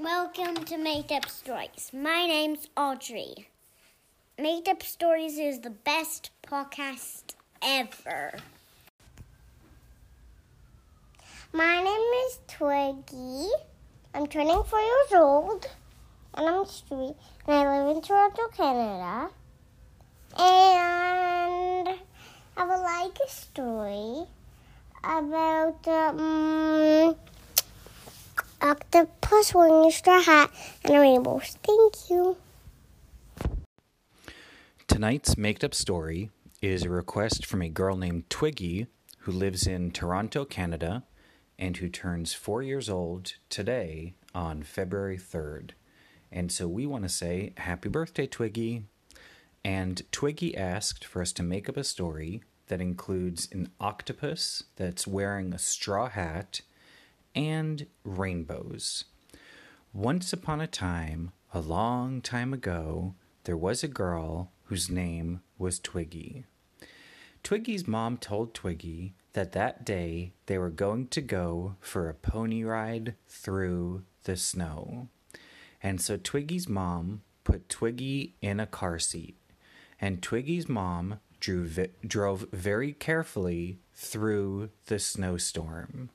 Welcome to Made Up Stories. My name's Audrey. Made Up Stories is the best podcast ever. My name is Twiggy. I'm 24 years old, and I'm three, and I live in Toronto, Canada. And I would like a story about um, octopus wearing a straw hat and a rainbow. Thank you. Tonight's made up story is a request from a girl named Twiggy who lives in Toronto, Canada, and who turns four years old today on February 3rd. And so we want to say happy birthday, Twiggy. And Twiggy asked for us to make up a story that includes an octopus that's wearing a straw hat and rainbows. Once upon a time, a long time ago, there was a girl whose name was Twiggy. Twiggy's mom told Twiggy that that day they were going to go for a pony ride through the snow. And so Twiggy's mom put Twiggy in a car seat, and Twiggy's mom drew, drove very carefully through the snowstorm.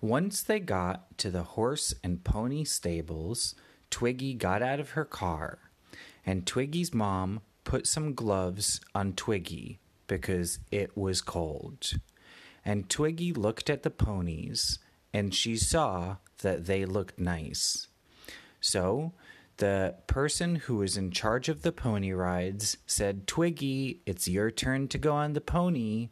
Once they got to the horse and pony stables, Twiggy got out of her car, and Twiggy's mom put some gloves on Twiggy because it was cold. And Twiggy looked at the ponies, and she saw that they looked nice. So the person who was in charge of the pony rides said, Twiggy, it's your turn to go on the pony.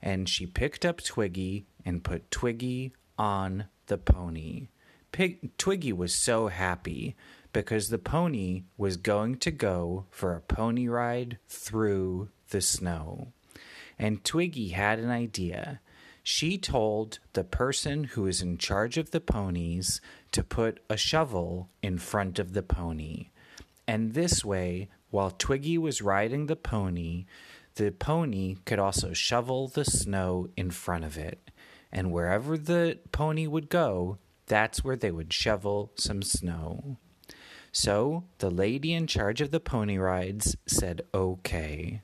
And she picked up Twiggy and put Twiggy on the pony. Pig- Twiggy was so happy because the pony was going to go for a pony ride through the snow. And Twiggy had an idea. She told the person who was in charge of the ponies to put a shovel in front of the pony. And this way, while Twiggy was riding the pony, the pony could also shovel the snow in front of it. And wherever the pony would go, that's where they would shovel some snow. So the lady in charge of the pony rides said, okay.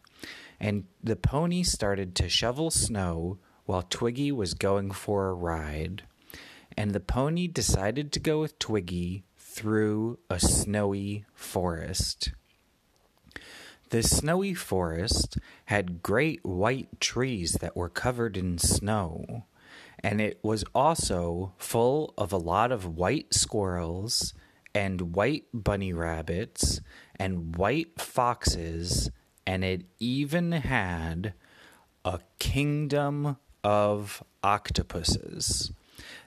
And the pony started to shovel snow while Twiggy was going for a ride and the pony decided to go with Twiggy through a snowy forest. The snowy forest had great white trees that were covered in snow, and it was also full of a lot of white squirrels and white bunny rabbits and white foxes, and it even had a kingdom of octopuses.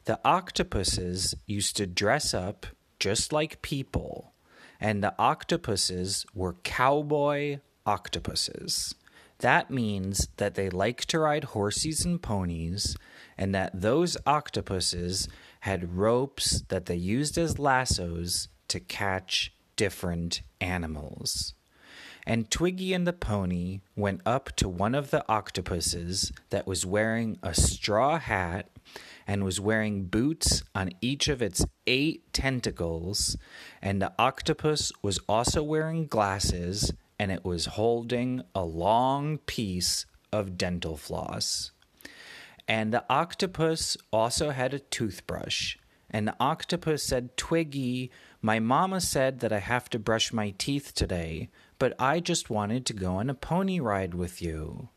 The octopuses used to dress up just like people, and the octopuses were cowboy octopuses. That means that they like to ride horses and ponies, and that those octopuses had ropes that they used as lassos to catch different animals. And Twiggy and the pony went up to one of the octopuses that was wearing a straw hat and was wearing boots on each of its eight tentacles, and the octopus was also wearing glasses and it was holding a long piece of dental floss. And the octopus also had a toothbrush. And the octopus said, Twiggy, my mama said that I have to brush my teeth today, but I just wanted to go on a pony ride with you.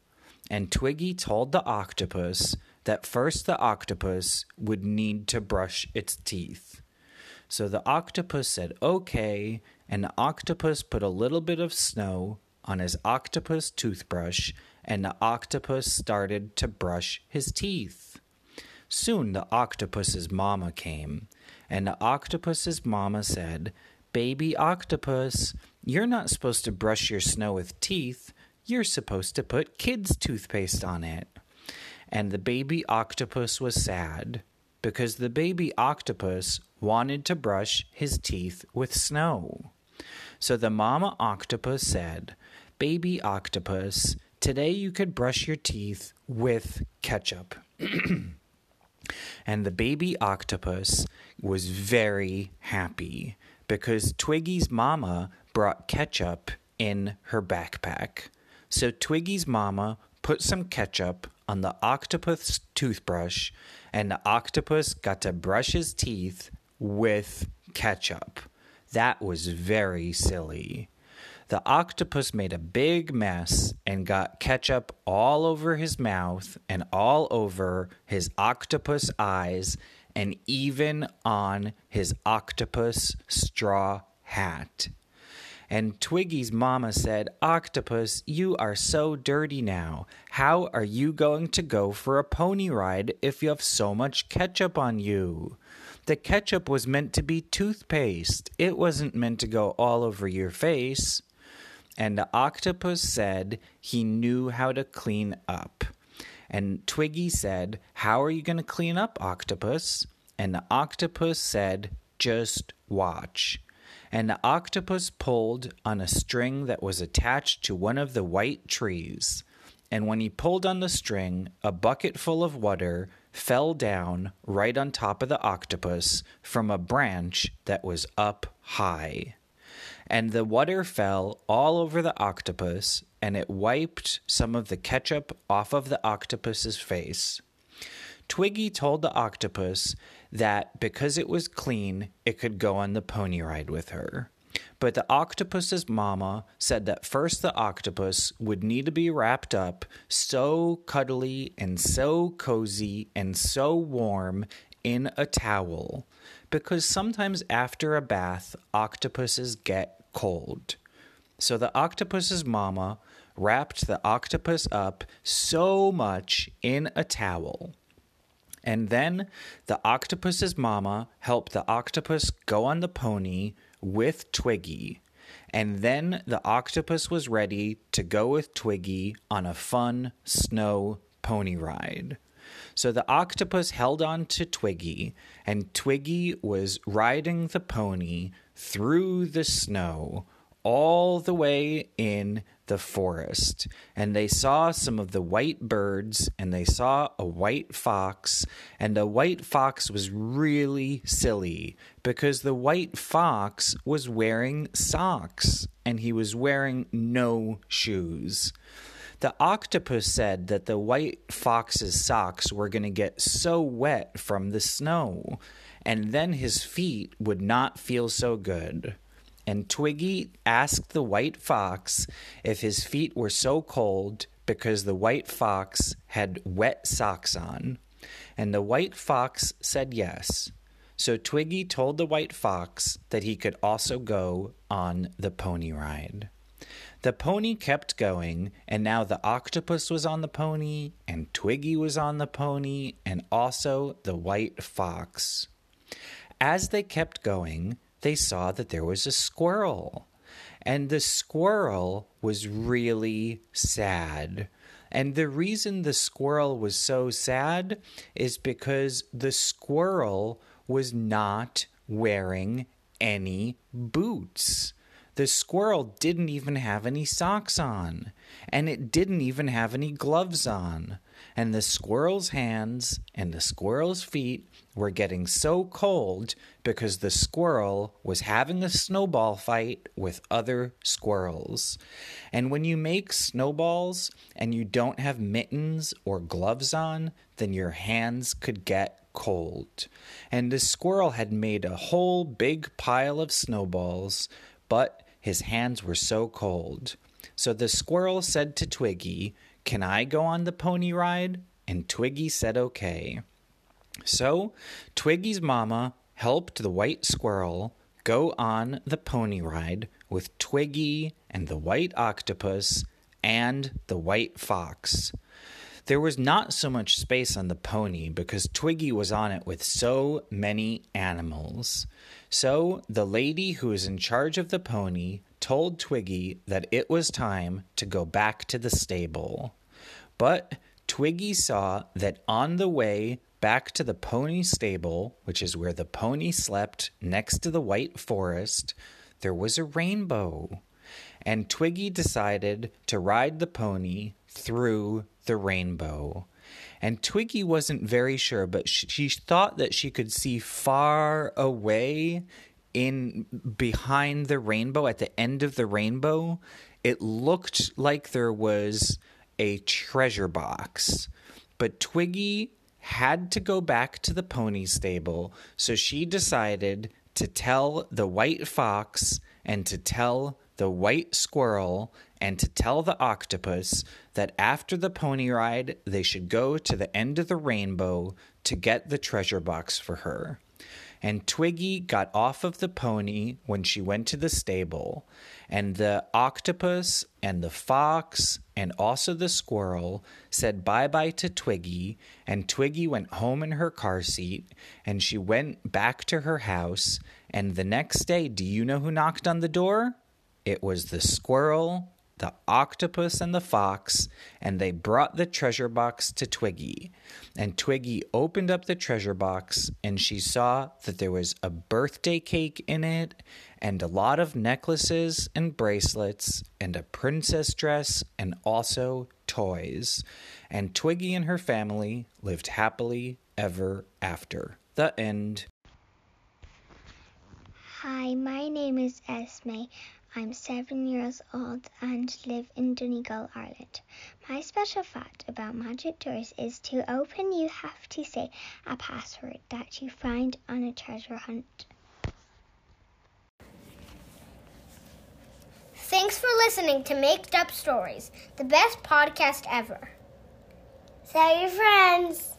And Twiggy told the octopus that first the octopus would need to brush its teeth. So the octopus said, okay, and the octopus put a little bit of snow on his octopus toothbrush, and the octopus started to brush his teeth. Soon the octopus's mama came, and the octopus's mama said, Baby octopus, you're not supposed to brush your snow with teeth. You're supposed to put kids' toothpaste on it and the baby octopus was sad because the baby octopus wanted to brush his teeth with snow. So the mama octopus said, Baby octopus, today you could brush your teeth with ketchup. And the baby octopus was very happy because Twiggy's mama brought ketchup in her backpack. So Twiggy's mama put some ketchup on the octopus toothbrush, and the octopus got to brush his teeth with ketchup. That was very silly. The octopus made a big mess and got ketchup all over his mouth and all over his octopus eyes and even on his octopus straw hat. And Twiggy's mama said, Octopus, you are so dirty now. How are you going to go for a pony ride if you have so much ketchup on you? The ketchup was meant to be toothpaste, it wasn't meant to go all over your face. And the octopus said he knew how to clean up. And Twiggy said, How are you going to clean up, octopus? And the octopus said, Just watch. And the octopus pulled on a string that was attached to one of the white trees. And when he pulled on the string, a bucket full of water fell down right on top of the octopus from a branch that was up high and the water fell all over the octopus, and it wiped some of the ketchup off of the octopus's face. Twiggy told the octopus that because it was clean, it could go on the pony ride with her. But the octopus's mama said that first the octopus would need to be wrapped up so cuddly and so cozy and so warm in a towel because sometimes after a bath, octopuses get cold. So the octopus's mama wrapped the octopus up so much in a towel. And then the octopus's mama helped the octopus go on the pony with Twiggy. And then the octopus was ready to go with Twiggy on a fun snow pony ride. So the octopus held on to Twiggy, and Twiggy was riding the pony through the snow all the way in the forest. And they saw some of the white birds, and they saw a white fox. And the white fox was really silly because the white fox was wearing socks and he was wearing no shoes. The octopus said that the white fox's socks were going to get so wet from the snow, and then his feet would not feel so good. And Twiggy asked the white fox if his feet were so cold because the white fox had wet socks on. And the white fox said yes. So Twiggy told the white fox that he could also go on the pony ride. The pony kept going, and now the octopus was on the pony, and Twiggy was on the pony, and also the white fox. As they kept going, they saw that there was a squirrel, and the squirrel was really sad. And the reason the squirrel was so sad is because the squirrel was not wearing any boots. The squirrel didn't even have any socks on, and it didn't even have any gloves on. And the squirrel's hands and the squirrel's feet were getting so cold because the squirrel was having a snowball fight with other squirrels. And when you make snowballs and you don't have mittens or gloves on, then your hands could get cold. And the squirrel had made a whole big pile of snowballs, but his hands were so cold. So the squirrel said to Twiggy, Can I go on the pony ride? And Twiggy said okay. So Twiggy's mama helped the white squirrel go on the pony ride with Twiggy and the white octopus and the white fox. There was not so much space on the pony because Twiggy was on it with so many animals. So the lady who was in charge of the pony told Twiggy that it was time to go back to the stable. But Twiggy saw that on the way back to the pony stable, which is where the pony slept next to the white forest, there was a rainbow. And Twiggy decided to ride the pony through the rainbow. And Twiggy wasn't very sure, but she, she thought that she could see far away in behind the rainbow, at the end of the rainbow, it looked like there was a treasure box. But Twiggy had to go back to the pony stable, so she decided to tell the white fox and to tell the white squirrel and to tell the octopus that after the pony ride, they should go to the end of the rainbow to get the treasure box for her and Twiggy got off of the pony when she went to the stable, and the octopus and the fox and also the squirrel said bye bye to Twiggy, and Twiggy went home in her car seat, and she went back to her house. And the next day, do you know who knocked on the door? It was the squirrel the octopus and the fox, and they brought the treasure box to Twiggy. And Twiggy opened up the treasure box, and she saw that there was a birthday cake in it, and a lot of necklaces and bracelets, and a princess dress, and also toys. And Twiggy and her family lived happily ever after. The end. Hi, my name is Esme. I'm seven years old and live in Donegal, Ireland. My special fact about magic doors is to open, you have to say a password that you find on a treasure hunt. Thanks for listening to Made Up Stories, the best podcast ever. Tell your friends.